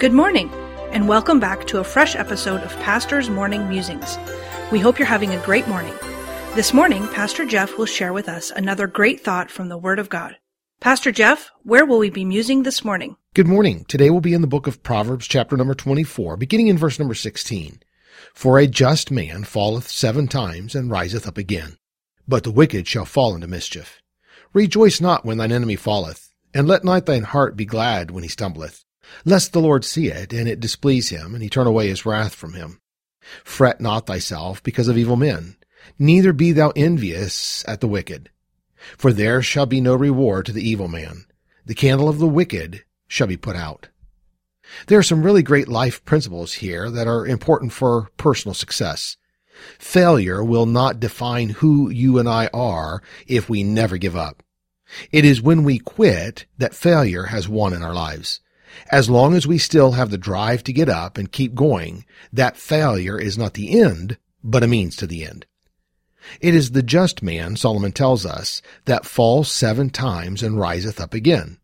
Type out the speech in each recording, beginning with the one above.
Good morning, and welcome back to a fresh episode of Pastor's Morning Musings. We hope you're having a great morning. This morning, Pastor Jeff will share with us another great thought from the Word of God. Pastor Jeff, where will we be musing this morning? Good morning. Today we'll be in the book of Proverbs, chapter number 24, beginning in verse number 16. For a just man falleth seven times and riseth up again, but the wicked shall fall into mischief. Rejoice not when thine enemy falleth, and let not thine heart be glad when he stumbleth lest the Lord see it, and it displease him, and he turn away his wrath from him. Fret not thyself because of evil men, neither be thou envious at the wicked. For there shall be no reward to the evil man. The candle of the wicked shall be put out. There are some really great life principles here that are important for personal success. Failure will not define who you and I are if we never give up. It is when we quit that failure has won in our lives. As long as we still have the drive to get up and keep going, that failure is not the end, but a means to the end. It is the just man, Solomon tells us, that falls seven times and riseth up again.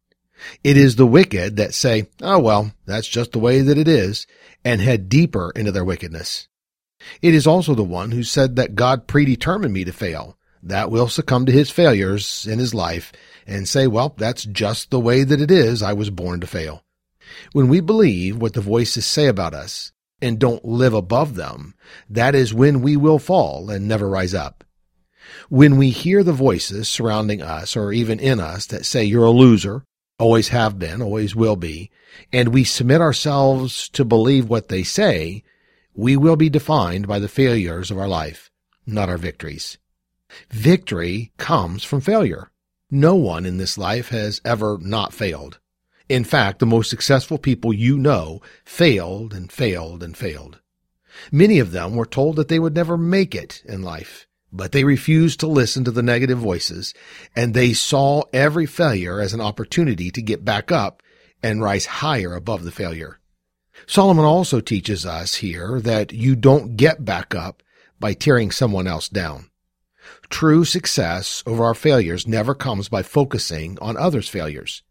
It is the wicked that say, oh well, that's just the way that it is, and head deeper into their wickedness. It is also the one who said that God predetermined me to fail, that will succumb to his failures in his life and say, well, that's just the way that it is. I was born to fail. When we believe what the voices say about us and don't live above them, that is when we will fall and never rise up. When we hear the voices surrounding us or even in us that say you're a loser, always have been, always will be, and we submit ourselves to believe what they say, we will be defined by the failures of our life, not our victories. Victory comes from failure. No one in this life has ever not failed. In fact, the most successful people you know failed and failed and failed. Many of them were told that they would never make it in life, but they refused to listen to the negative voices and they saw every failure as an opportunity to get back up and rise higher above the failure. Solomon also teaches us here that you don't get back up by tearing someone else down. True success over our failures never comes by focusing on others' failures.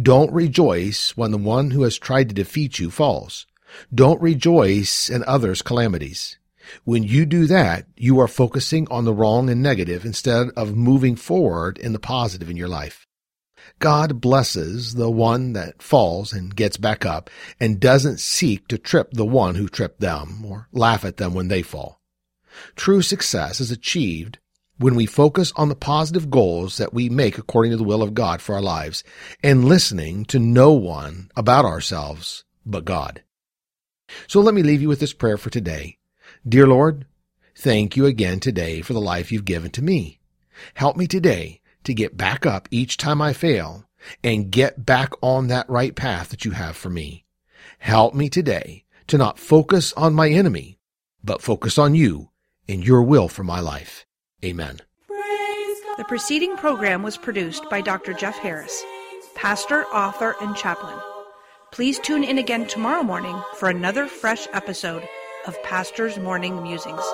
Don't rejoice when the one who has tried to defeat you falls. Don't rejoice in others' calamities. When you do that, you are focusing on the wrong and negative instead of moving forward in the positive in your life. God blesses the one that falls and gets back up and doesn't seek to trip the one who tripped them or laugh at them when they fall. True success is achieved when we focus on the positive goals that we make according to the will of God for our lives and listening to no one about ourselves but God. So let me leave you with this prayer for today. Dear Lord, thank you again today for the life you've given to me. Help me today to get back up each time I fail and get back on that right path that you have for me. Help me today to not focus on my enemy, but focus on you and your will for my life. Amen. The preceding program was produced by Dr. Jeff Harris, pastor, author, and chaplain. Please tune in again tomorrow morning for another fresh episode of Pastor's Morning Musings.